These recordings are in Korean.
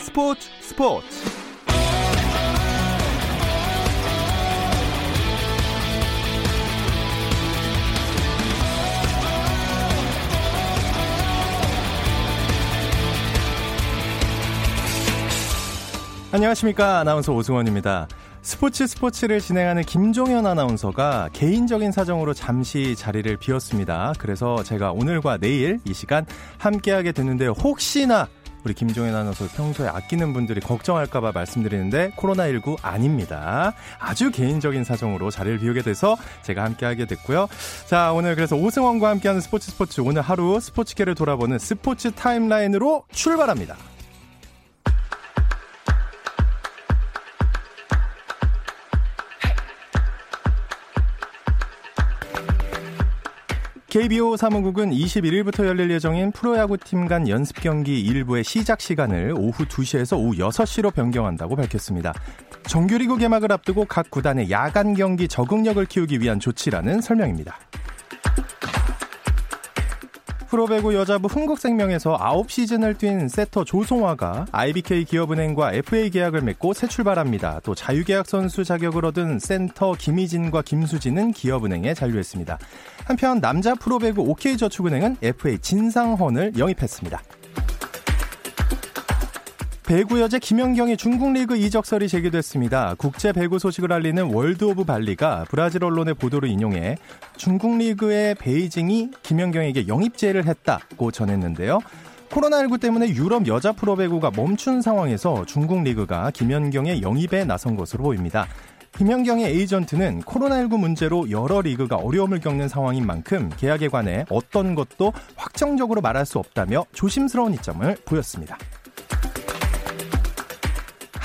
스포츠 스포츠 안녕하십니까 아나운서 오승원입니다. 스포츠 스포츠를 진행하는 김종현 아나운서가 개인적인 사정으로 잠시 자리를 비웠습니다. 그래서 제가 오늘과 내일 이 시간 함께하게 됐는데요. 혹시나 우리 김종현 아나운서 평소에 아끼는 분들이 걱정할까봐 말씀드리는데 코로나19 아닙니다. 아주 개인적인 사정으로 자리를 비우게 돼서 제가 함께하게 됐고요. 자 오늘 그래서 오승원과 함께하는 스포츠 스포츠 오늘 하루 스포츠계를 돌아보는 스포츠 타임라인으로 출발합니다. KBO 사무국은 21일부터 열릴 예정인 프로야구팀 간 연습 경기 일부의 시작 시간을 오후 2시에서 오후 6시로 변경한다고 밝혔습니다. 정규리그 개막을 앞두고 각 구단의 야간 경기 적응력을 키우기 위한 조치라는 설명입니다. 프로배구 여자부 흥국생명에서 9시즌을 뛴 세터 조송화가 IBK 기업은행과 FA 계약을 맺고 새 출발합니다. 또 자유계약 선수 자격을 얻은 센터 김희진과 김수진은 기업은행에 잔류했습니다. 한편 남자 프로배구 OK저축은행은 FA 진상헌을 영입했습니다. 배구 여제 김연경의 중국 리그 이적설이 제기됐습니다. 국제 배구 소식을 알리는 World of Volley가 브라질 언론의 보도를 인용해 중국 리그의 베이징이 김연경에게 영입 제의를 했다고 전했는데요. 코로나19 때문에 유럽 여자 프로배구가 멈춘 상황에서 중국 리그가 김연경의 영입에 나선 것으로 보입니다. 김연경의 에이전트는 코로나19 문제로 여러 리그가 어려움을 겪는 상황인 만큼 계약에 관해 어떤 것도 확정적으로 말할 수 없다며 조심스러운 입장을 보였습니다.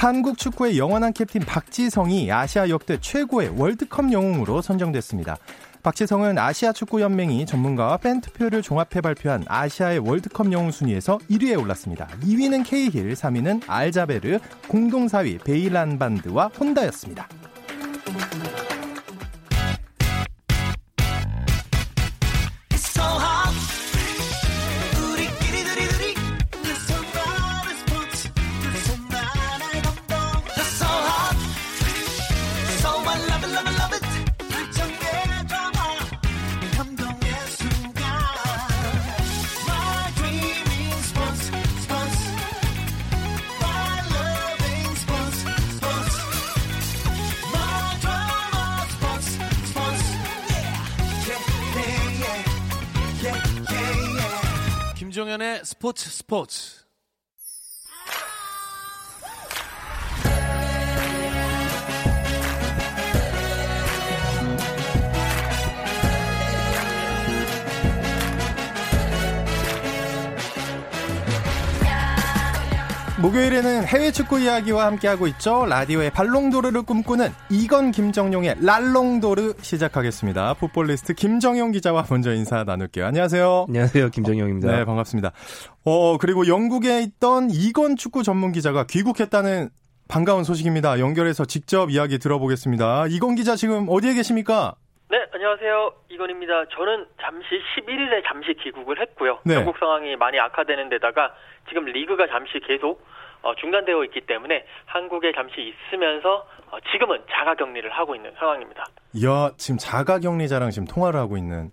한국 축구의 영원한 캡틴 박지성이 아시아 역대 최고의 월드컵 영웅으로 선정됐습니다. 박지성은 아시아 축구 연맹이 전문가와 팬 투표를 종합해 발표한 아시아의 월드컵 영웅 순위에서 1위에 올랐습니다. 2위는 케이힐, 3위는 알자베르, 공동 4위 베일란반드와 혼다였습니다. 김종현의 스포츠 스포츠. 목요일에는 해외 축구 이야기와 함께하고 있죠. 라디오의 발롱도르를 꿈꾸는 이건 김정용의 랄롱도르 시작하겠습니다. 풋볼리스트 김정용 기자와 먼저 인사 나눌게요. 안녕하세요. 안녕하세요. 김정용입니다. 네, 반갑습니다. 어, 그리고 영국에 있던 이건 축구 전문 기자가 귀국했다는 반가운 소식입니다. 연결해서 직접 이야기 들어보겠습니다. 이건 기자 지금 어디에 계십니까? 네, 안녕하세요. 이건입니다. 저는 잠시 11일에 잠시 귀국을 했고요. 네. 영국 상황이 많이 악화되는 데다가 지금 리그가 잠시 계속 어, 중단되어 있기 때문에 한국에 잠시 있으면서 어, 지금은 자가 격리를 하고 있는 상황입니다. 이야, 지금 자가 격리자랑 지금 통화를 하고 있는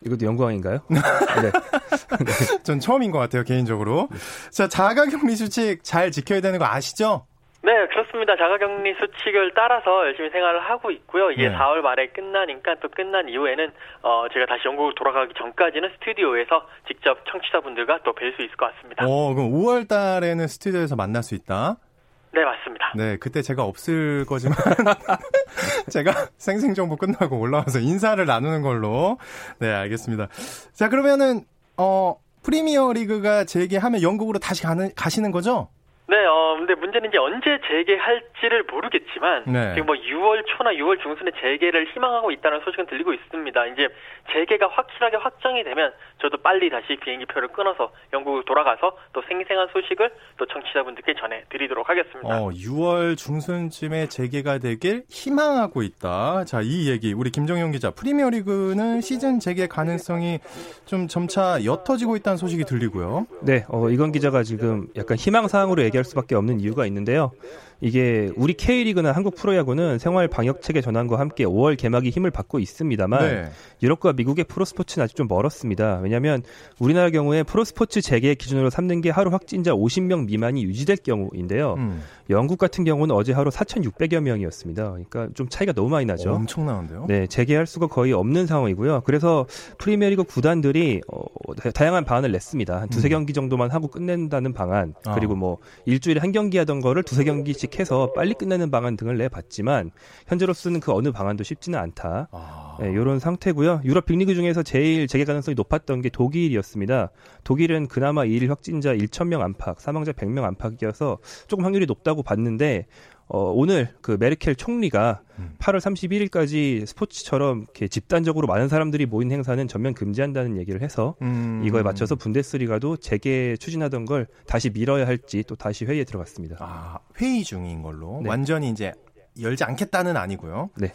이것도 영광인가요? 네. 전 처음인 것 같아요, 개인적으로. 자, 자가 격리 수칙 잘 지켜야 되는 거 아시죠? 네, 그렇습니다. 자가격리 수칙을 따라서 열심히 생활을 하고 있고요. 이게 네. 4월 말에 끝나니까 또 끝난 이후에는 어, 제가 다시 영국으로 돌아가기 전까지는 스튜디오에서 직접 청취자분들과 또 뵐 수 있을 것 같습니다. 어, 그럼 5월 달에는 스튜디오에서 만날 수 있다. 네, 맞습니다. 네, 그때 제가 없을 거지만 제가 생생정보 끝나고 올라와서 인사를 나누는 걸로. 네, 알겠습니다. 자, 그러면은 어 프리미어 리그가 재개하면 영국으로 다시 가는 가시는 거죠? 네, 어, 근데 문제는 이제 언제 재개할지를 모르겠지만, 네. 지금 뭐 6월 초나 6월 중순에 재개를 희망하고 있다는 소식은 들리고 있습니다. 이제 재개가 확실하게 확정이 되면, 저도 빨리 다시 비행기표를 끊어서 영국을 돌아가서 또 생생한 소식을 또 청취자분들께 전해드리도록 하겠습니다. 어, 6월 중순쯤에 재개가 되길 희망하고 있다. 자, 이 얘기 우리 김정용 기자. 프리미어리그는 시즌 재개 가능성이 좀 점차 옅어지고 있다는 소식이 들리고요. 네, 어, 이건 기자가 지금 약간 희망사항으로 얘기 할 수밖에 없는 이유가 있는데요. 이게 우리 K리그나 한국 프로야구는 생활 방역 체계 전환과 함께 5월 개막이 힘을 받고 있습니다만 네. 유럽과 미국의 프로스포츠는 아직 좀 멀었습니다. 왜냐하면 우리나라 경우에 프로스포츠 재개 기준으로 삼는 게 하루 확진자 50명 미만이 유지될 경우인데요. 음, 영국 같은 경우는 어제 하루 4,600여 명이었습니다. 그러니까 좀 차이가 너무 많이 나죠. 엄청나는데요. 네, 재개할 수가 거의 없는 상황이고요. 그래서 프리미어리그 구단들이 어, 다- 다양한 방안을 냈습니다. 한 두세 음. 경기 정도만 하고 끝낸다는 방안, 아. 그리고 뭐 일주일에 한 경기 하던 거를 두세 경기 씩 해서 빨리 끝내는 방안 등을 내봤지만 현재로서는 그 어느 방안도 쉽지는 않다. 아, 네, 이런 상태고요. 유럽 빅리그 중에서 제일 재개 가능성이 높았던 게 독일이었습니다. 독일은 그나마 1일 확진자 1,000명 안팎, 사망자 100명 안팎이어서 조금 확률이 높다고 봤는데 어, 오늘 그 메르켈 총리가 음. 8월 31일까지 스포츠처럼 이렇게 집단적으로 많은 사람들이 모인 행사는 전면 금지한다는 얘기를 해서 음. 이거에 맞춰서 분데스리가도 재개 추진하던 걸 다시 미뤄야 할지 또 다시 회의에 들어갔습니다. 아, 회의 중인 걸로 네. 완전히 이제 열지 않겠다는 아니고요. 네.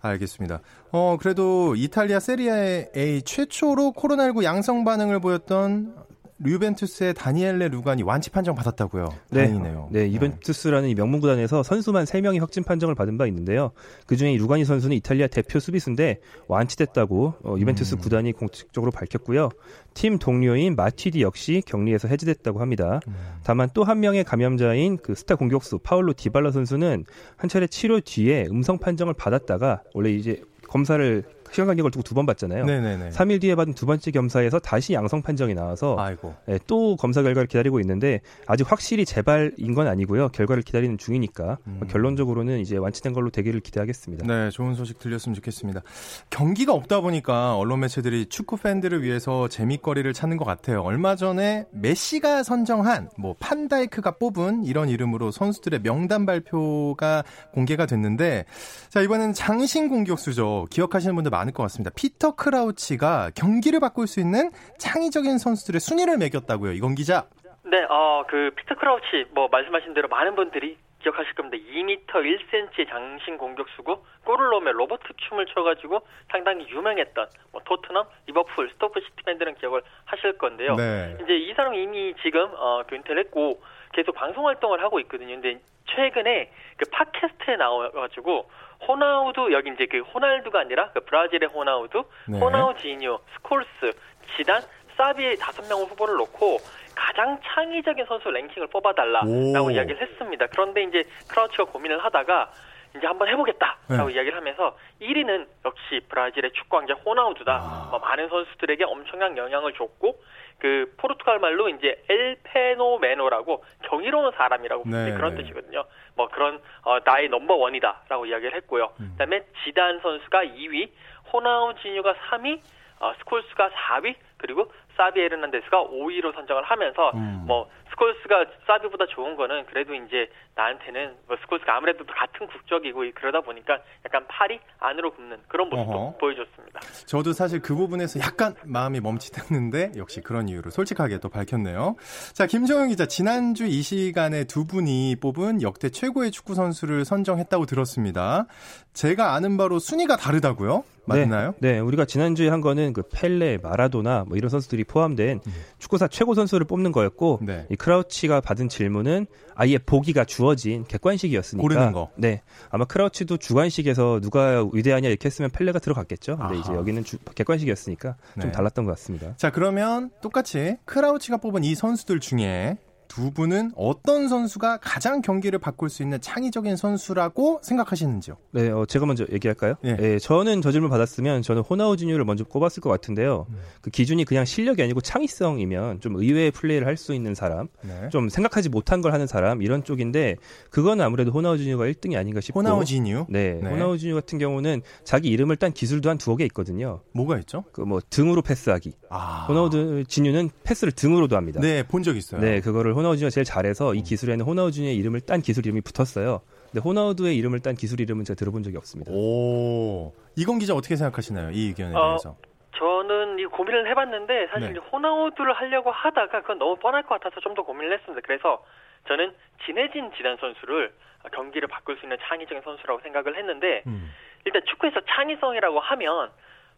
알겠습니다. 어, 그래도 이탈리아 세리아 A 최초로 코로나19 양성 반응을 보였던 류벤투스의 다니엘레 루간이 완치 판정 받았다고요. 다행이네요. 네, 이벤투스라는 이 명문 구단에서 선수만 3명이 확진 판정을 받은 바 있는데요. 그중에 이 루가니 선수는 이탈리아 대표 수비수인데 완치됐다고 어, 이벤투스 음. 구단이 공식적으로 밝혔고요. 팀 동료인 마티디 역시 격리에서 해제됐다고 합니다. 음. 다만 또 한 명의 감염자인 그 스타 공격수 파울로 디발라 선수는 한 차례 치료 뒤에 음성 판정을 받았다가 원래 이제 검사를 시간 간격을 두고 두번 받잖아요. 네네네. 3일 뒤에 받은 두 번째 검사에서 다시 양성 판정이 나와서 아이고. 예, 또 검사 결과를 기다리고 있는데 아직 확실히 재발인 건 아니고요. 결과를 기다리는 중이니까 음. 결론적으로는 이제 완치된 걸로 되기를 기대하겠습니다. 네, 좋은 소식 들렸으면 좋겠습니다. 경기가 없다 보니까 언론 매체들이 축구 팬들을 위해서 재미거리를 찾는 것 같아요. 얼마 전에 메시가 선정한 뭐 판다이크가 뽑은 이런 이름으로 선수들의 명단 발표가 공개가 됐는데 자 이번에는 장신 공격수죠. 기억하시는 분들 많을 것 같습니다. 피터 크라우치가 경기를 바꿀 수 있는 창의적인 선수들의 순위를 매겼다고요. 이건 기자. 네, 어, 그 피터 크라우치 뭐 말씀하신 대로 많은 분들이 기억하실 겁니다. 2m 1cm 장신 공격수고 골을 넣으면 로버트 춤을 춰가지고 상당히 유명했던 뭐 토트넘, 리버풀, 스토크 시티 팬들은 기억을 하실 건데요. 네. 이제 이 사람 이미 지금 어, 그 은퇴를 했고 계속 방송 활동을 하고 있거든요. 근데 최근에 그 팟캐스트에 나와가지고 호나우두 여기 이제 그 호날두가 아니라 그 브라질의 호나우두, 네. 호나우지니오, 스콜스, 지단, 사비의 다섯 명을 후보를 놓고 가장 창의적인 선수 랭킹을 뽑아달라라고 오. 이야기를 했습니다. 그런데 이제 크라우치가 고민을 하다가 이제 한번 해보겠다라고 네. 이야기를 하면서 1위는 역시 브라질의 축구 왕자 호나우두다. 아. 뭐 많은 선수들에게 엄청난 영향을 줬고 그 포르투갈 말로 이제 El Fenómeno라고 경이로운 사람이라고 네, 그런 네. 뜻이거든요. 뭐 그런 어, 나의 넘버 원이다라고 이야기를 했고요. 음. 그다음에 지단 선수가 2위, 호나우지뉴가 3위, 어, 스콜스가 4위, 그리고 사비 에르난데스가 5위로 선정을 하면서 음. 뭐 스콜스가 사비보다 좋은 거는 그래도 이제 나한테는 뭐 스콜스가 아무래도 같은 국적이고 그러다 보니까 약간 팔이 안으로 굽는 그런 모습도 어허. 보여줬습니다. 저도 사실 그 부분에서 약간 마음이 멈칫했는데 역시 그런 이유로 솔직하게 또 밝혔네요. 자, 김정영 기자 지난주 이 시간에 두 분이 뽑은 역대 최고의 축구 선수를 선정했다고 들었습니다. 제가 아는 바로 순위가 다르다고요? 맞나요? 네, 네, 우리가 지난주에 한 거는 그 펠레, 마라도나 뭐 이런 선수들이 포함된 축구사 최고 선수를 뽑는 거였고 음. 네. 이 크라우치가 받은 질문은 아예 보기가 주어진 객관식이었으니까 고르는 거. 네, 아마 크라우치도 주관식에서 누가 위대하냐 이렇게 했으면 펠레가 들어갔겠죠. 근데 아하. 이제 여기는 주- 객관식이었으니까 좀 네. 달랐던 것 같습니다. 자, 그러면 똑같이 크라우치가 뽑은 이 선수들 중에 두 분은 어떤 선수가 가장 경기를 바꿀 수 있는 창의적인 선수라고 생각하시는지요? 네, 어, 제가 먼저 얘기할까요? 예. 예, 저는 저 질문 받았으면 저는 호나우지뉴를 먼저 꼽았을 것 같은데요. 음. 그 기준이 그냥 실력이 아니고 창의성이면 좀 의외의 플레이를 할 수 있는 사람, 네. 좀 생각하지 못한 걸 하는 사람 이런 쪽인데 그건 아무래도 호나우지뉴가 1등이 아닌가 싶고. 호나우지뉴? 네, 네. 호나우지뉴 같은 경우는 자기 이름을 딴 기술도 한 두어 개 있거든요. 뭐가 있죠? 그 뭐 등으로 패스하기. 아. 호나우지뉴는 패스를 등으로도 합니다. 네, 본 적 있어요. 네, 그거를 호나우두가 제일 잘해서 이 기술에는 호나우두의 이름을 딴 기술 이름이 붙었어요. 근데 호나우두의 이름을 딴 기술 이름은 제가 들어본 적이 없습니다. 오, 이건 기자 어떻게 생각하시나요? 이 의견에 어, 대해서. 저는 이 고민을 해봤는데 사실 네. 호나우두를 하려고 하다가 그건 너무 뻔할 것 같아서 좀 더 고민을 했습니다. 그래서 저는 진해진 지단 선수를 경기를 바꿀 수 있는 창의적인 선수라고 생각을 했는데 음. 일단 축구에서 창의성이라고 하면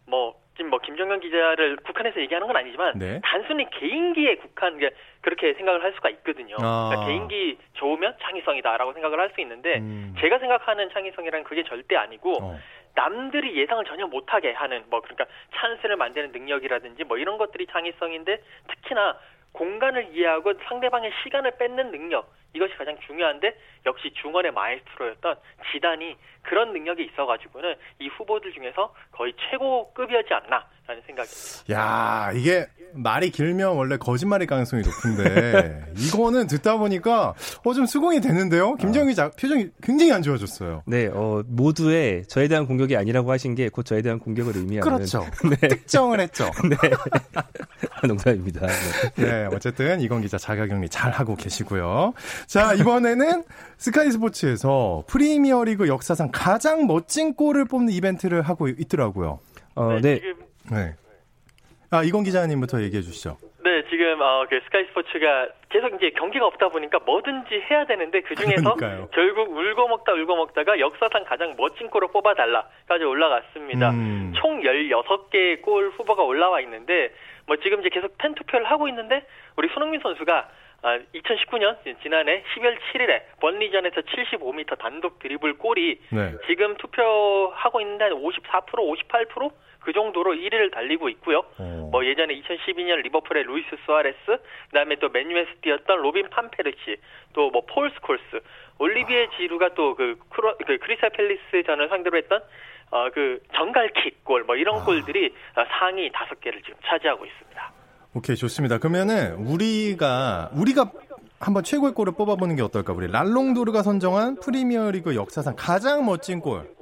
뭐 지금 뭐 김정현 기자를 국한해서 얘기하는 건 아니지만 네. 단순히 개인기에 국한 게 그렇게 생각을 할 수가 있거든요. 아. 그러니까 개인기 좋으면 창의성이다라고 생각을 할 수 있는데 음. 제가 생각하는 창의성이란 그게 절대 아니고 어. 남들이 예상을 전혀 못하게 하는 뭐 그러니까 찬스를 만드는 능력이라든지 뭐 이런 것들이 창의성인데 특히나 공간을 이해하고 상대방의 시간을 뺏는 능력 이것이 가장 중요한데 역시 중원의 마에스트로였던 지단이 그런 능력이 있어가지고는 이 후보들 중에서 거의 최고급이었지 않나라는 생각입니다. 야, 이게 말이 길면 원래 거짓말일 가능성이 높은데 이거는 듣다 보니까 어 좀 수긍이 되는데요. 김정희 기자 표정이 굉장히 안 좋아졌어요. 네, 어, 모두의 저에 대한 공격이 아니라고 하신 게 곧 저에 대한 공격을 의미하는 그렇죠. 네, 특정을 했죠. 농담입니다. 네. 네, 어쨌든 이건 기자 자가격리 잘 하고 계시고요. 자, 이번에는 스카이 스포츠에서 프리미어 리그 역사상 가장 멋진 골을 뽑는 이벤트를 하고 있더라고요. 어, 네, 지금 네. 아, 이건 기자님부터 얘기해 주시죠. 네, 지금 어, 그 스카이 스포츠가 계속 이제 경기가 없다 보니까 뭐든지 해야 되는데 그 중에서. 결국 울고 먹다 울고 먹다가 역사상 가장 멋진 골을 뽑아달라까지 올라갔습니다. 음. 총 16개의 골 후보가 올라와 있는데 뭐 지금 이제 계속 팬 투표를 하고 있는데 우리 손흥민 선수가 아, 2019년 지난해 12월 7일에 번리전에서 75m 단독 드리블 골이 네. 지금 투표하고 있는데 한 54%, 58%? 그 정도로 1위를 달리고 있고요. 어. 뭐 예전에 2012년 리버풀의 루이스 수아레스, 그다음에 또 맨유에서 뛰었던 로빈 판페르시, 또뭐 폴 스콜스, 올리비에 지루가 또그 그 크리스탈 팰리스전을 상대로 했던 어 그 정갈킥 골 뭐 이런 아. 골들이 어, 상위 다섯 개를 지금 차지하고 있습니다. 오케이, 좋습니다. 그러면은 우리가 우리가 한번 최고의 골을 뽑아보는 게 어떨까? 우리 랄롱도르가 선정한 프리미어리그 역사상 가장 멋진 골.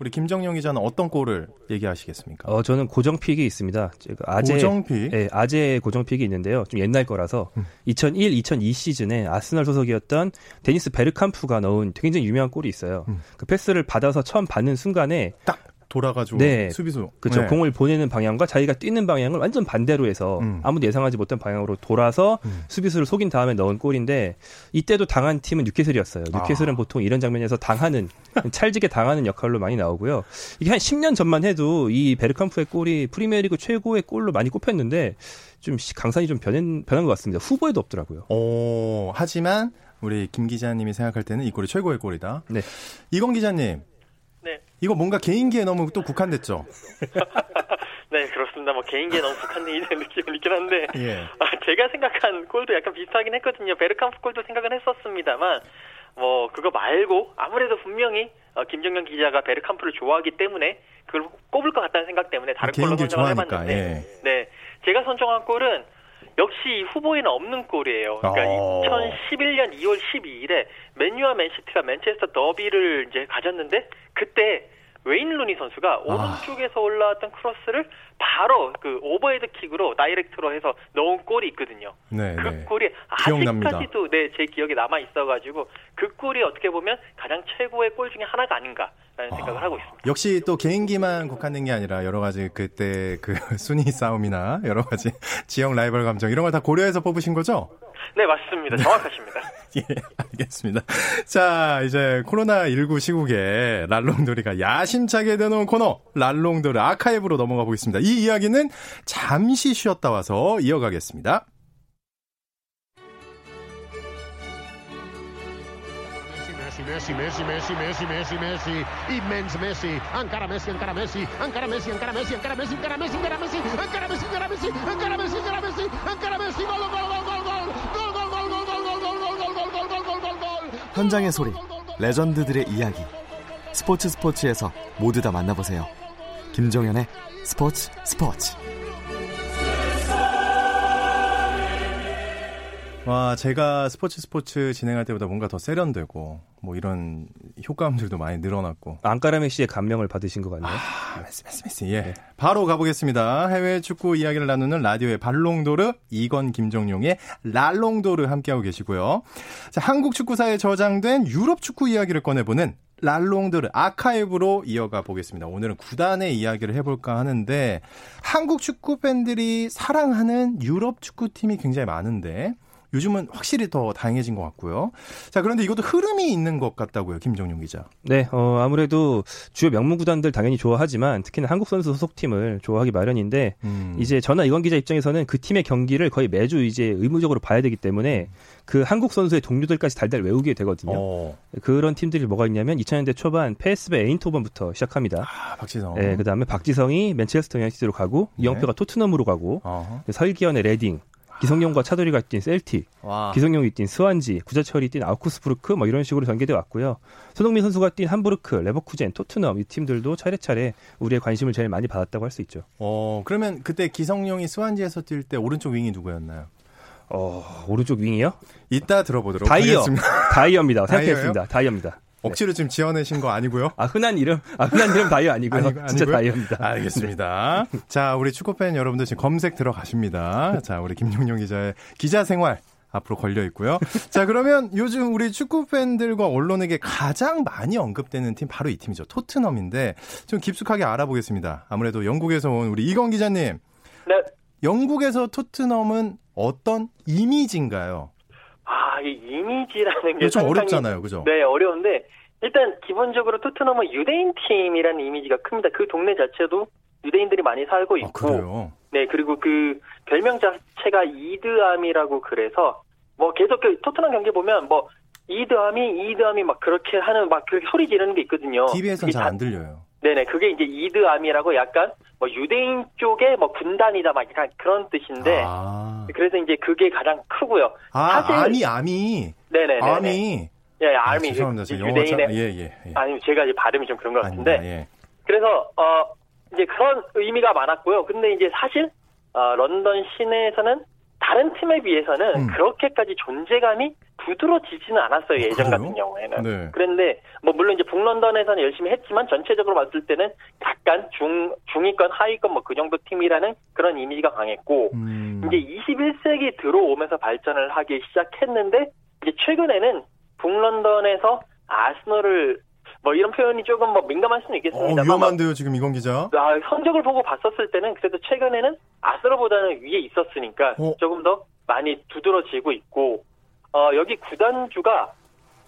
우리 김정영 기자는 어떤 골을 얘기하시겠습니까? 어, 저는 고정픽이 있습니다. 제가 아재, 고정픽? 네, 아재 고정픽이 있는데요. 좀 옛날 거라서 음. 2001, 2002 시즌에 아스날 소속이었던 데니스 베르캄프가 넣은 굉장히 유명한 골이 있어요. 음. 그 패스를 받아서 처음 받는 순간에 딱 돌아가지고 네. 수비수. 그쵸 네. 공을 보내는 방향과 자기가 뛰는 방향을 완전 반대로 해서 음. 아무도 예상하지 못한 방향으로 돌아서 음. 수비수를 속인 다음에 넣은 골인데 이때도 당한 팀은 뉴캐슬이었어요. 뉴캐슬은 아. 보통 이런 장면에서 당하는 찰지게 당하는 역할로 많이 나오고요. 이게 한 10년 전만 해도 이 베르캄프의 골이 프리미어리그 최고의 골로 많이 꼽혔는데 좀 시- 강산이 좀 변한, 변한 것 같습니다. 후보에도 없더라고요. 오, 하지만 우리 김 기자님이 생각할 때는 이 골이 최고의 골이다. 네. 이건 기자님. 네. 이거 뭔가 개인기에 너무 또 국한됐죠? 네, 그렇습니다. 뭐 개인기에 너무 국한된 느낌은 있긴 한데 예. 아, 제가 생각한 골도 약간 비슷하긴 했거든요. 베르캄프 골도 생각은 했었습니다만 뭐 그거 말고 아무래도 분명히 어, 김정현 기자가 베르캄프를 좋아하기 때문에 그걸 꼽을 것 같다는 생각 때문에 다른 골로 개인기를 선정을 좋아하니까, 해봤는데 예. 네, 제가 선정한 골은 역시 이 후보에는 없는 골이에요. 그러니까 어. 2011년 2월 12일에 맨유와 맨시티가 맨체스터 더비를 이제 가졌는데 그때 웨인 루니 선수가 아. 오른쪽에서 올라왔던 크로스를 바로 그 오버헤드 킥으로 다이렉트로 해서 넣은 골이 있거든요. 네, 그 네. 골이. 아직까지도 네, 제 기억에 남아 있어가지고 그 골이 어떻게 보면 가장 최고의 골 중에 하나가 아닌가 라는 생각을 하고 있습니다. 역시 또 개인기만 국한된 게 아니라 여러 가지 그때 그 순위 싸움이나 여러 가지 지역 라이벌 감정 이런 걸 다 고려해서 뽑으신 거죠? 네, 맞습니다. 정확하십니다. 예, 알겠습니다. 자, 이제 코로나19 시국에 랄롱도리가 야심차게 내놓은 코너, 랄롱도르 아카이브로 넘어가 보겠습니다. 이 이야기는 잠시 쉬었다 와서 이어가겠습니다. Messi, Messi, Messi, Messi, Messi, Messi, immens Messi, encara Messi, encara Messi, encara Messi, encara Messi, encara Messi, encara Messi, encara Messi, encara Messi, encara Messi, encara Messi, encara Messi, encara Messi, gol, gol, gol, gol, gol, gol, 현장의 소리, 레전드들의 이야기. 스포츠 스포츠에서 모두 다 만나보세요. 김종현의 스포츠 스포츠. 와, 제가 스포츠 스포츠 진행할 때보다 뭔가 더 세련되고 뭐 이런 효과음들도 많이 늘어났고. encara Messi에 감명을 받으신 것 같네요. 아, 메시, 메시, 메시. 예. 네. 바로 가보겠습니다. 해외 축구 이야기를 나누는 라디오의 발롱도르, 이건 김정용의 랄롱도르 함께하고 계시고요. 자, 한국 축구사에 저장된 유럽 축구 이야기를 꺼내보는 랄롱도르 아카이브로 이어가 보겠습니다. 오늘은 구단의 이야기를 해볼까 하는데 한국 축구 팬들이 사랑하는 유럽 축구팀이 굉장히 많은데 요즘은 확실히 더 다양해진 것 같고요. 자, 그런데 이것도 흐름이 있는 것 같다고요, 김정용 기자. 네, 어, 아무래도 주요 명문 구단들 당연히 좋아하지만 특히나 한국 선수 소속팀을 좋아하기 마련인데 음. 이제 저나 이건 기자 입장에서는 그 팀의 경기를 거의 매주 이제 의무적으로 봐야 되기 때문에 그 한국 선수의 동료들까지 달달 외우게 되거든요. 어. 그런 팀들이 뭐가 있냐면 2000년대 초반 PSV 에인트호번부터 시작합니다. 아, 박지성. 네, 그다음에 박지성이 맨체스터 유나이티드로 가고 네. 이영표가 토트넘으로 가고 어허. 설기현의 레딩, 기성용과 차두리가 뛴 셀틱, 와. 기성용이 뛴 스완지, 구자철이 뛴 아우크스부르크 뭐 이런 식으로 전개돼 왔고요. 손흥민 선수가 뛴 함부르크, 레버쿠젠, 토트넘 이 팀들도 차례차례 우리의 관심을 제일 많이 받았다고 할 수 있죠. 어, 그러면 그때 기성용이 스완지에서 뛸 때 오른쪽 윙이 누구였나요? 어, 오른쪽 윙이요? 이따 들어보도록 다이어. 하겠습니다. 다이어입니다. 생각했습니다. 다이어입니다. 억지로 지금 지어내신 거 아니고요? 아 흔한 이름, 아 흔한 이름 다이어 아니고요. 아니, 진짜 다이어입니다. 알겠습니다. 네. 자, 우리 축구 팬 여러분들 지금 검색 들어가십니다. 자, 우리 김정용 기자의 기자 생활 앞으로 걸려 있고요. 자, 그러면 요즘 우리 축구 팬들과 언론에게 가장 많이 언급되는 팀 바로 이 팀이죠. 토트넘인데 좀 깊숙하게 알아보겠습니다. 아무래도 영국에서 온 우리 이건 기자님. 네. 영국에서 토트넘은 어떤 이미지인가요? 아, 이 이미지라는 게좀 어렵잖아요, 그죠? 네, 어려운데 일단 기본적으로 토트넘은 유대인 팀이라는 이미지가 큽니다. 그 동네 자체도 유대인들이 많이 살고 아, 있고, 아, 그래요? 네, 그리고 그 별명 자체가 Yid Army라고 그래서 뭐 계속 그 토트넘 경기 보면 뭐 Yid Army Yid Army 막 그렇게 하는 막 그렇게 소리 지르는 게 있거든요. TV에서는 잘 안 들려요. 네네, 그게 이제 Yid Army라고 약간 뭐 유대인 쪽의 뭐 군단이다 막 약간 그런 뜻인데, 아. 그래서 이제 그게 가장 크고요. 아, 사실, Army, Army. 네네. 아미. 예, 아미. 아, 죄송합니다. 그, 유대인의. 예, 예, 예. 아니, 제가 이제 발음이 좀 그런 것 같은데. 아니다, 예. 그래서, 어, 이제 그런 의미가 많았고요. 근데 이제 사실, 어, 런던 시내에서는 다른 팀에 비해서는 음. 그렇게까지 존재감이 부드러지지는 않았어요 어, 예전 그 같은 경우에는. 네. 그런데 뭐 물론 이제 북런던에서는 열심히 했지만 전체적으로 봤을 때는 약간 중 중위권 하위권 뭐 그 정도 팀이라는 그런 이미지가 강했고 음. 이제 21세기 들어오면서 발전을 하기 시작했는데 이제 최근에는 북런던에서 아스널을 뭐 이런 표현이 조금 뭐 민감할 수는 있겠습니다. 어, 위험한데요, 지금 이건 기자. 아, 성적을 보고 봤었을 때는 그래도 최근에는 아스널보다는 위에 있었으니까 어? 조금 더 많이 두드러지고 있고 어, 여기 구단주가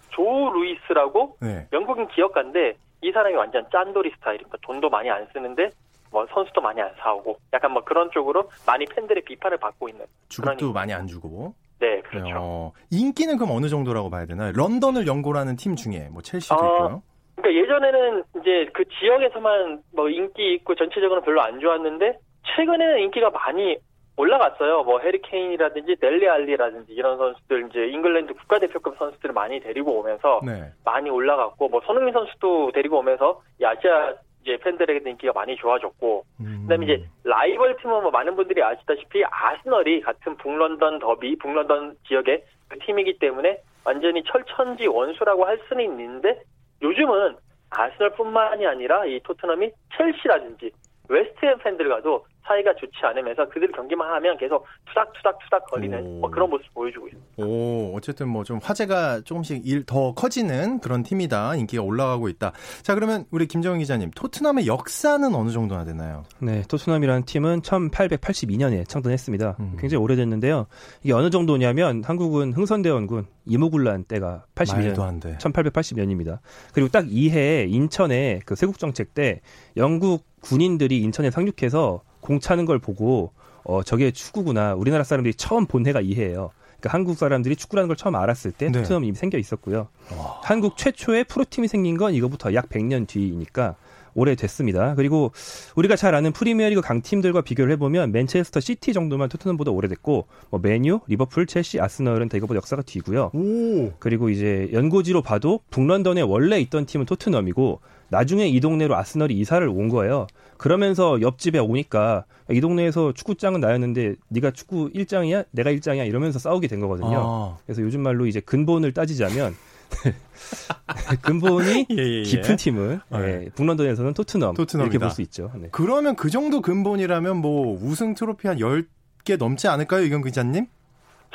조 루이스라고 네. 영국인 기업가인데 이 사람이 완전 짠돌이 스타일입니다. 돈도 많이 안 쓰는데 뭐 선수도 많이 안 사오고 약간 뭐 그런 쪽으로 많이 팬들의 비판을 받고 있는 주급도 많이 안 주고 네 그렇죠 어, 인기는 그럼 어느 정도라고 봐야 되나요? 런던을 연고로 하는 팀 중에 뭐 첼시도 어, 있고요. 그러니까 예전에는 이제 그 지역에서만 뭐 인기 있고 전체적으로 별로 안 좋았는데 최근에는 인기가 많이 올라갔어요. 뭐 해리케인이라든지 넬리 알리라든지 이런 선수들 이제 잉글랜드 국가대표급 선수들을 많이 데리고 오면서 네. 많이 올라갔고 뭐 손흥민 선수도 데리고 오면서 아시아 이제 팬들에게도 인기가 많이 좋아졌고 음. 그다음에 이제 라이벌 팀은 뭐 많은 분들이 아시다시피 아스널이 같은 북런던 더비 북런던 지역의 그 팀이기 때문에 완전히 철천지 원수라고 할 수는 있는데 요즘은 아스널뿐만이 아니라 이 토트넘이 첼시라든지 웨스트햄 팬들과도 사이가 좋지 않으면서 그들 경기만 하면 계속 투닥투닥 투닥 거리는 뭐 그런 모습 보여주고 있습니다. 오, 어쨌든 뭐 좀 화제가 조금씩 일 더 커지는 그런 팀이다. 인기가 올라가고 있다. 자, 그러면 우리 김정은 기자님, 토트넘의 역사는 어느 정도나 되나요? 네, 토트넘이라는 팀은 1882년에 창단했습니다. 음. 굉장히 오래됐는데요. 이게 어느 정도냐면 한국은 흥선대원군 임오군란 때가 82년, 1880년입니다. 그리고 딱 이 해에 인천에 그 쇄국정책 때 영국 군인들이 인천에 상륙해서 공 차는 걸 보고 어 저게 축구구나 우리나라 사람들이 처음 본 해가 이 해예요. 그러니까 한국 사람들이 축구라는 걸 처음 알았을 때 네. 토트넘이 이미 생겨 있었고요. 와. 한국 최초의 프로팀이 생긴 건 이거부터 약 100년 뒤이니까 오래됐습니다. 그리고 우리가 잘 아는 프리미어리그 강팀들과 비교를 해보면 맨체스터 시티 정도만 토트넘보다 오래됐고 뭐 맨유, 리버풀, 첼시, 아스널은 다 이거보다 역사가 뒤고요. 오. 그리고 이제 연고지로 봐도 북런던에 원래 있던 팀은 토트넘이고 나중에 이 동네로 아스널이 이사를 온 거예요. 그러면서 옆집에 오니까 이 동네에서 축구짱은 나였는데 네가 축구 일짱이야 내가 일짱이야 이러면서 싸우게 된 거거든요. 아. 그래서 요즘 말로 이제 근본을 따지자면 근본이 예, 예, 예. 깊은 팀은 네. 예, 북런던에서는 토트넘 토트넘이다. 이렇게 볼 수 있죠. 네. 그러면 그 정도 근본이라면 뭐 우승 트로피 한 10개 넘지 않을까요, 이건 기자님?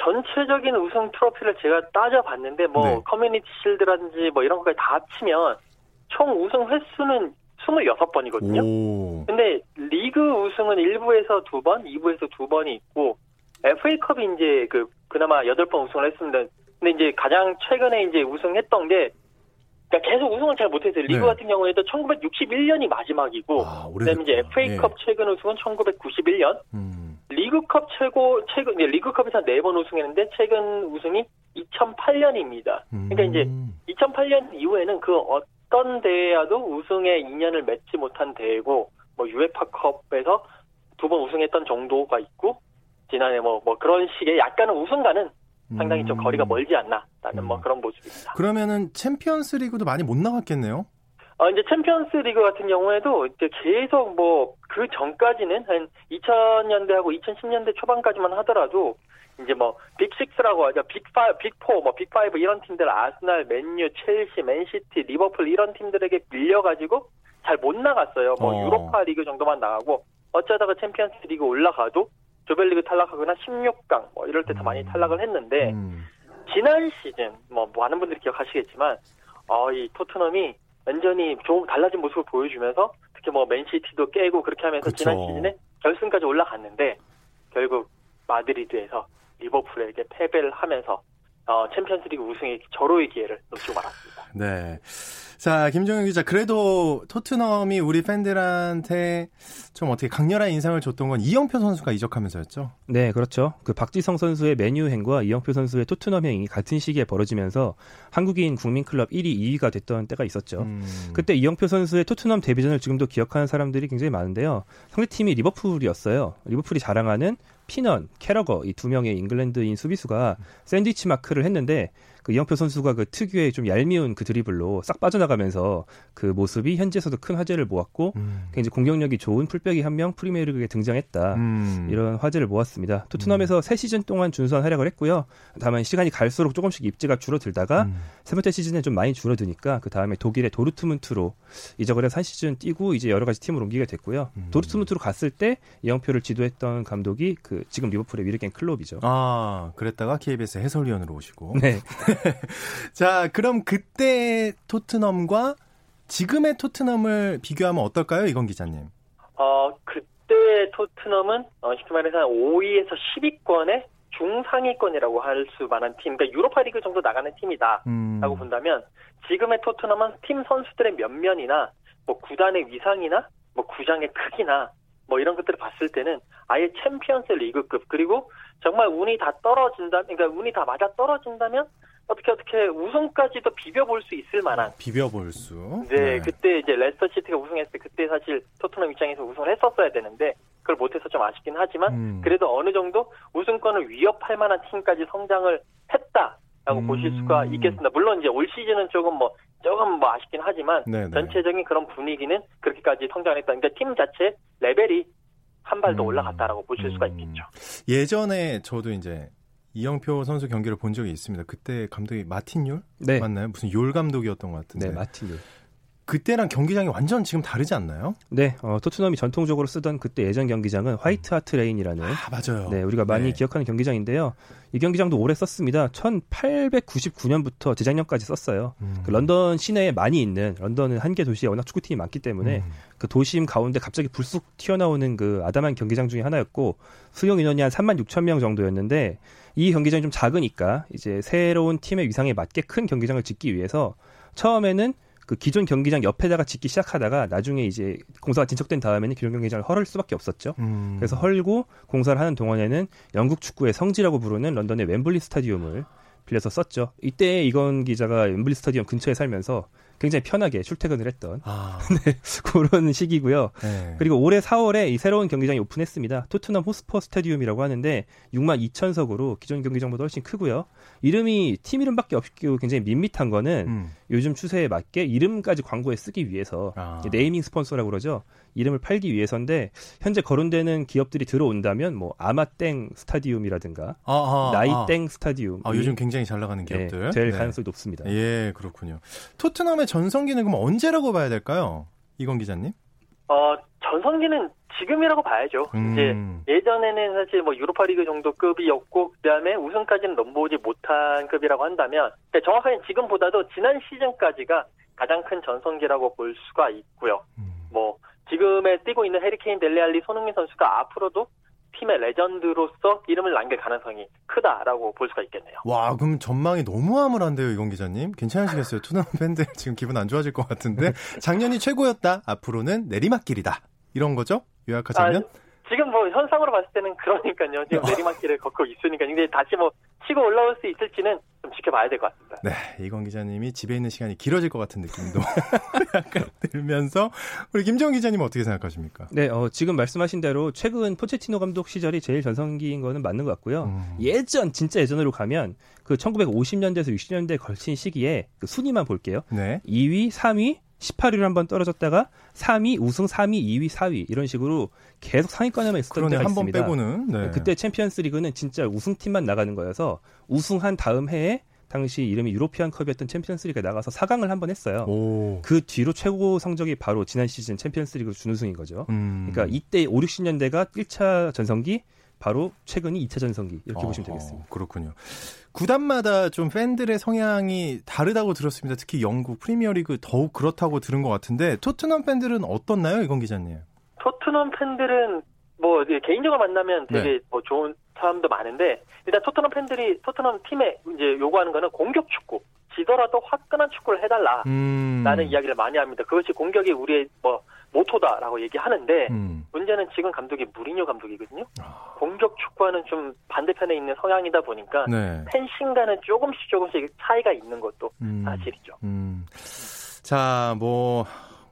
전체적인 우승 트로피를 제가 따져봤는데 뭐 네. 커뮤니티 실드라든지 뭐 이런 것까지 다 합치면 총 우승 횟수는 26번이거든요. 오. 근데 리그 우승은 1부에서 2번, 2부에서 2번이 있고 FA컵이 이제 그 그나마 8번 우승을 했습니다. 근데 이제 가장 최근에 이제 우승했던 게 그러니까 계속 우승을 잘 못했어요. 리그 네. 같은 경우에도 1961년이 마지막이고 아, 그다음에 이제. FA컵 최근 우승은 1991년, 음. 리그컵 최고 최근 네, 리그컵에서 4번 우승했는데 최근 우승이 2008년입니다. 그러니까 이제 음. 2008년 이후에는 그 어떤 대회와도 우승의 인연을 맺지 못한 대회고 뭐 유에파컵에서 두 번 우승했던 정도가 있고 지난해 뭐 뭐 그런 식의 약간은 우승과는 상당히 좀 음. 거리가 멀지 않나라는 음. 뭐 그런 모습입니다. 그러면은 챔피언스 리그도 많이 못 나갔겠네요. 어, 이제 챔피언스 리그 같은 경우에도 이제 계속 뭐 그 전까지는 한 2000년대하고 2010년대 초반까지만 하더라도 이제 뭐 빅6라고 하죠. 빅5, 빅4, 뭐 빅5 이런 팀들 아스날, 맨유, 첼시, 맨시티, 리버풀 이런 팀들에게 밀려 가지고 잘 못 나갔어요. 뭐 어. 유로파 리그 정도만 나가고 어쩌다가 챔피언스 리그 올라가도 조별리그 탈락하거나 16강 뭐 이럴 때 더 많이 탈락을 했는데 음. 지난 시즌 뭐 많은 분들이 기억하시겠지만 어, 이 토트넘이 완전히 좀 달라진 모습을 보여주면서 특히 뭐 맨시티도 깨고 그렇게 하면서 그쵸. 지난 시즌에 결승까지 올라갔는데 결국 마드리드에서 리버풀에게 패배를 하면서 어, 챔피언스리그 우승의 절호의 기회를 놓치고 말았습니다. 네. 자, 김정현 기자. 그래도 토트넘이 우리 팬들한테 좀 어떻게 강렬한 인상을 줬던 건 이영표 선수가 이적하면서였죠. 네, 그렇죠. 그 박지성 선수의 메뉴행과 이영표 선수의 토트넘행이 같은 시기에 벌어지면서 한국인 국민클럽 1위, 2위가 됐던 때가 있었죠. 음. 그때 이영표 선수의 토트넘 데뷔전을 지금도 기억하는 사람들이 굉장히 많은데요. 상대팀이 리버풀이었어요. 리버풀이 자랑하는 피넌, 캐러거 이 두 명의 잉글랜드인 수비수가 샌드위치 마크를 했는데 그 이영표 선수가 그 특유의 좀 얄미운 그 드리블로 싹 빠져나가면서 그 모습이 현지에서도 큰 화제를 모았고 음. 굉장히 공격력이 좋은 풀백이 한 명 프리미어리그에 등장했다. 음. 이런 화제를 모았습니다. 토트넘에서 세 시즌 동안 준수한 활약을 했고요. 다만 시간이 갈수록 조금씩 입지가 줄어들다가 음. 세 번째 시즌에 좀 많이 줄어드니까 그 다음에 독일의 도르트문트로 이적을 해서 한 시즌 뛰고 이제 여러 가지 팀을 옮기게 됐고요. 음. 도르트문트로 갔을 때 이영표를 지도했던 감독이 그 지금 리버풀의 위르겐 클롭이죠. 아, 그랬다가 KBS 해설위원으로 오시고. 네. 자, 그럼 그때 토트넘과 지금의 토트넘을 비교하면 어떨까요, 이건 기자님? 어, 그때 토트넘은 어, 쉽게 말해서 5위에서 10위권의 중상위권이라고 할 수 만한 팀, 그러니까 유로파 리그 정도 나가는 팀이다. 음. 라고 본다면 지금의 토트넘은 팀 선수들의 면면이나 뭐 구단의 위상이나 뭐 구장의 크기나 뭐 이런 것들을 봤을 때는 아예 챔피언스 리그급 그리고 정말 운이 다 떨어진다 그러니까 운이 다 맞아 떨어진다면 어떻게 어떻게 우승까지도 비벼볼 수 있을 만한 비벼볼 수. 네, 그때 이제 레스터 시티가 우승했을 때 그때 사실 토트넘 입장에서 우승을 했었어야 되는데 그걸 못해서 좀 아쉽긴 하지만 음. 그래도 어느 정도 우승권을 위협할 만한 팀까지 성장을 했다라고 음. 보실 수가 있겠습니다. 물론 이제 올 시즌은 조금 뭐 조금 뭐 아쉽긴 하지만 네네. 전체적인 그런 분위기는 그렇게까지 성장했다. 그러니까 팀 자체 레벨이 한 발더 음. 올라갔다라고 보실 수가 음. 있겠죠. 예전에 저도 이제 이영표 선수 경기를 본 적이 있습니다. 그때 감독이 마틴 율 네. 맞나요? 무슨 율 감독이었던 것 같은데. 네, 마틴 율. 그때랑 경기장이 완전 지금 다르지 않나요? 네, 어, 토트넘이 전통적으로 쓰던 그때 예전 경기장은 화이트 하트 레인이라는 아 맞아요. 네, 우리가 많이 네. 기억하는 경기장인데요. 이 경기장도 오래 썼습니다. 1899년부터 재작년까지 썼어요. 음. 그 런던 시내에 많이 있는 런던은 한 개 도시에 워낙 축구팀이 많기 때문에 음. 그 도심 가운데 갑자기 불쑥 튀어나오는 그 아담한 경기장 중에 하나였고 수용 인원이 한 3만 6천 명 정도였는데 이 경기장이 좀 작으니까 이제 새로운 팀의 위상에 맞게 큰 경기장을 짓기 위해서 처음에는 그 기존 경기장 옆에다가 짓기 시작하다가 나중에 이제 공사가 진척된 다음에는 기존 경기장을 헐을 수밖에 없었죠. 음. 그래서 헐고 공사를 하는 동안에는 영국 축구의 성지라고 부르는 런던의 웸블리 스타디움을 빌려서 썼죠. 이때 이건 기자가 웸블리 스타디움 근처에 살면서 굉장히 편하게 출퇴근을 했던 아, 그런 시기고요. 네. 그리고 올해 4월에 이 새로운 경기장이 오픈했습니다. 토트넘 호스퍼 스타디움이라고 하는데 6만 2천석으로 기존 경기장보다 훨씬 크고요. 이름이 팀 이름밖에 없고 굉장히 밋밋한 거는 음. 요즘 추세에 맞게 이름까지 광고에 쓰기 위해서 아. 네이밍 스폰서라고 그러죠. 이름을 팔기 위해서인데 현재 거론되는 기업들이 들어온다면 뭐 아마땡 스타디움이라든가 아, 아, 나이땡 스타디움 아, 요즘 굉장히 잘 나가는 네, 기업들. 될 네. 가능성이 높습니다. 예, 그렇군요. 토트넘의 전성기는 그럼 언제라고 봐야 될까요? 이건 기자님? 어, 전성기는 지금이라고 봐야죠. 음. 이제 예전에는 사실 뭐 유로파리그 정도 급이었고 그다음에 우승까지는 넘보지 못한 급이라고 한다면 근데 정확하게 지금보다도 지난 시즌까지가 가장 큰 전성기라고 볼 수가 있고요. 음. 뭐 지금에 뛰고 있는 해리케인, 델레알리, 손흥민 선수가 앞으로도 팀의 레전드로서 이름을 남길 가능성이 크다라고 볼 수가 있겠네요. 와, 그럼 전망이 너무 암울한데요, 이건 기자님? 괜찮으시겠어요? 토트넘 팬들 지금 기분 안 좋아질 것 같은데. 작년이 최고였다. 앞으로는 내리막길이다. 이런 거죠? 요약하자면? 지금 뭐 현상으로 봤을 때는 그러니까요. 지금 내리막길을 걷고 있으니까 근데 다시 뭐 치고 올라올 수 있을지는 좀 지켜봐야 될 것 같습니다. 네, 이건 기자님이 집에 있는 시간이 길어질 것 같은 느낌도 약간 들면서 우리 김정 기자님은 어떻게 생각하십니까? 네, 어, 지금 말씀하신 대로 최근 포체티노 감독 시절이 제일 전성기인 거는 맞는 것 같고요. 음. 예전 진짜 예전으로 가면 그 1950년대에서 60년대 걸친 시기에 그 순위만 볼게요. 네. 2위, 3위, 18위로 한 번 떨어졌다가 3위, 우승 3위, 2위, 4위 이런 식으로 계속 상위권에만 있었던 때가 한번 있습니다. 빼고는. 네. 그때 챔피언스 리그는 진짜 우승팀만 나가는 거여서 우승한 다음 해에 당시 이름이 유로피안 컵이었던 챔피언스 리그에 나가서 4강을 한 번 했어요. 오. 그 뒤로 최고 성적이 바로 지난 시즌 챔피언스 리그 준우승인 거죠. 음. 그러니까 이때 5, 60년대가 1차 전성기, 바로 최근이 2차 전성기 이렇게 보시면 어허, 되겠습니다. 그렇군요. 구단마다 좀 팬들의 성향이 다르다고 들었습니다. 특히 영국 프리미어리그 더욱 그렇다고 들은 것 같은데 토트넘 팬들은 어떻나요, 이건 기자님? 토트넘 팬들은 뭐 개인적으로 만나면 되게 네. 뭐 좋은 사람도 많은데 일단 토트넘 팬들이 토트넘 팀에 이제 요구하는 거는 공격 축구 지더라도 화끈한 축구를 해달라. 음. 라는 이야기를 많이 합니다. 그것이 공격이 우리의 뭐 모토다라고 얘기하는데 음. 문제는 지금 감독이 무리뉴 감독이거든요. 아. 공격 축구와는 좀 반대편에 있는 성향이다 보니까 네. 팬심과는 조금씩 조금씩 차이가 있는 것도 음. 사실이죠. 음. 자, 뭐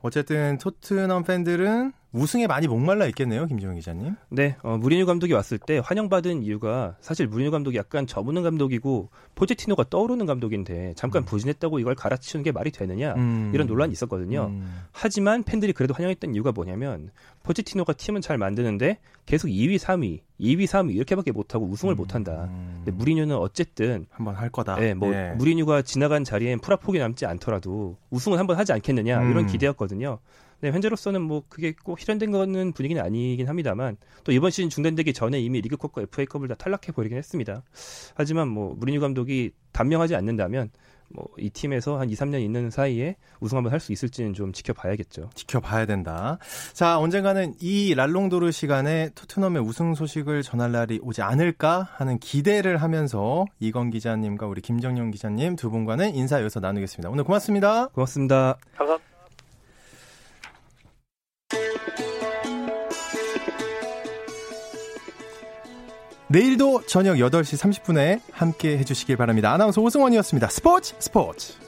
어쨌든 토트넘 팬들은 우승에 많이 목말라 있겠네요, 김지영 기자님. 네, 어, 무리뉴 감독이 왔을 때 환영받은 이유가 사실 무리뉴 감독이 약간 저무는 감독이고 포제티노가 떠오르는 감독인데 잠깐 부진했다고 이걸 갈아치우는 게 말이 되느냐 음. 이런 논란이 있었거든요. 음. 하지만 팬들이 그래도 환영했던 이유가 뭐냐면 포제티노가 팀은 잘 만드는데 계속 2위, 3위, 2위, 3위 이렇게밖에 못하고 우승을 못한다. 음. 근데 무리뉴는 어쨌든 한번 할 거다. 네, 뭐 예. 무리뉴가 지나간 자리엔 풀화폭이 남지 않더라도 우승은 한번 하지 않겠느냐 이런 음. 기대였거든요. 네, 현재로서는 뭐 그게 꼭 실현된 거는 분위기는 아니긴 합니다만 또 이번 시즌 중단되기 전에 이미 리그컵과 FA컵을 다 탈락해 버리긴 했습니다. 하지만 뭐 무리뉴 감독이 단명하지 않는다면 뭐 이 팀에서 한 2, 3년 있는 사이에 우승 한번 할 수 있을지는 좀 지켜봐야겠죠. 지켜봐야 된다. 자, 언젠가는 이 랄롱도르 시간에 토트넘의 우승 소식을 전할 날이 오지 않을까 하는 기대를 하면서 이건 기자님과 우리 김정용 기자님 두 분과는 인사 여기서 나누겠습니다. 오늘 고맙습니다. 고맙습니다. 감사합니다. 내일도 저녁 8시 30분에 함께 해주시길 바랍니다. 아나운서 오승원이었습니다. 스포츠 스포츠.